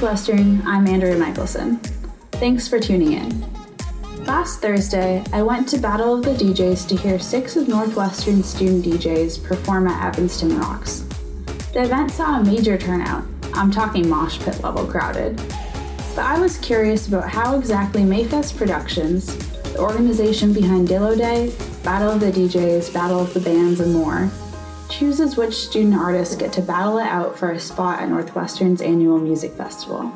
Northwestern, I'm Andrea Michelson. Thanks for tuning in. Last Thursday, I went to Battle of the DJs to hear six of Northwestern student DJs perform at Evanston Rocks. The event saw a major turnout. I'm talking mosh pit level crowded. But I was curious about how exactly Mayfest Productions, the organization behind Dillo Day, Battle of the DJs, Battle of the Bands, and more, chooses which student artists get to battle it out for a spot at Northwestern's annual music festival.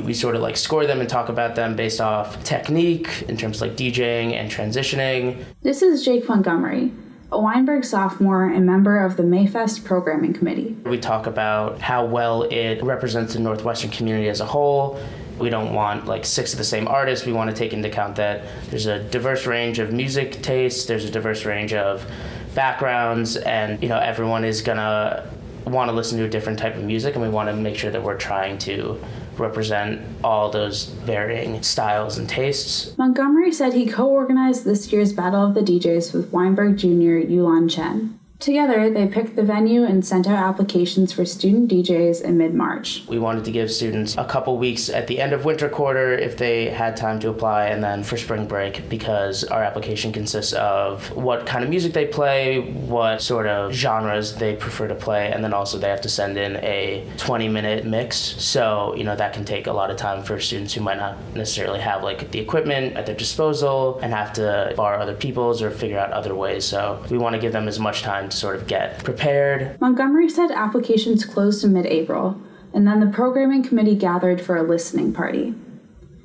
We sort of like score them and talk about them based off technique in terms of like DJing and transitioning. This is Jake Montgomery, a Weinberg sophomore and member of the Mayfest programming committee. We talk about how well it represents the Northwestern community as a whole. We don't want like six of the same artists. We want to take into account that there's a diverse range of music tastes, there's a diverse range of backgrounds, and you know everyone is gonna want to listen to a different type of music, and we want to make sure that we're trying to represent all those varying styles and tastes. Montgomery said he co organized this year's Battle of the DJs with Weinberg Jr. Yulan Chen. Together, they picked the venue and sent out applications for student DJs in mid March. We wanted to give students a couple weeks at the end of winter quarter if they had time to apply, and then for spring break because our application consists of what kind of music they play, what sort of genres they prefer to play, and then also they have to send in a 20 minute mix. So, you know, that can take a lot of time for students who might not necessarily have like the equipment at their disposal and have to borrow other people's or figure out other ways. So, we want to give them as much time to sort of get prepared. Montgomery said applications closed in mid April, and then the programming committee gathered for a listening party.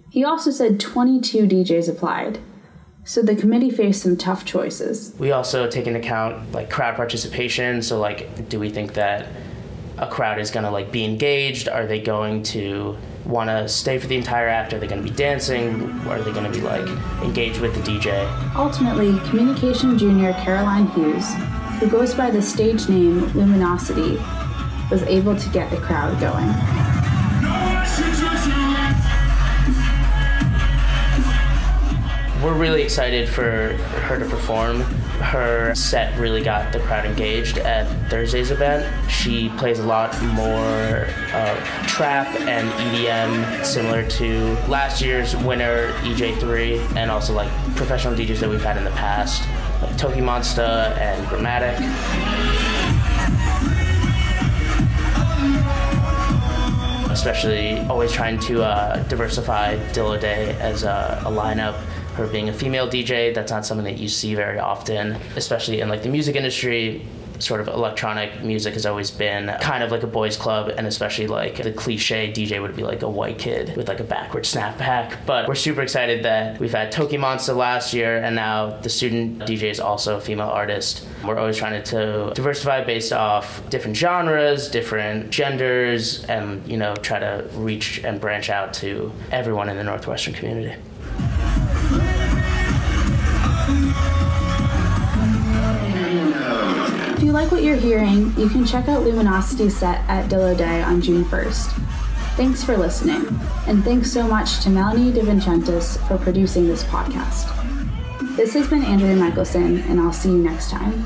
He also said 22 DJs applied, so the committee faced some tough choices. We also take into account like crowd participation, so like do we think that a crowd is going to like be engaged? Are they going to want to stay for the entire act? Are they going to be dancing? Are they going to be like engaged with the DJ? Ultimately, communication junior Caroline Hughes who goes by the stage name Luminosity, was able to get the crowd going. We're really excited for her to perform. Her set really got the crowd engaged at Thursday's event. She plays a lot more of trap and EDM, similar to last year's winner, EJ3, and also like professional DJs that we've had in the past TOKiMONSTA and Gramatik. Especially always trying to uh, diversify Dillo Day as a, a lineup her being a female DJ, that's not something that you see very often, especially in like the music industry sort of electronic music has always been kind of like a boys club and especially like the cliche DJ would be like a white kid with like a backward snapback. But we're super excited that we've had TOKiMONSTA last year and now the student DJ is also a female artist. We're always trying to diversify based off different genres, different genders, and you know, try to reach and branch out to everyone in the Northwestern community. If you like what you're hearing, you can check out Luminosity's set at Dillo Day on June 1st. Thanks for listening, and thanks so much to Melanie DeVincentis for producing this podcast. This has been Andrea Michelson, and I'll see you next time.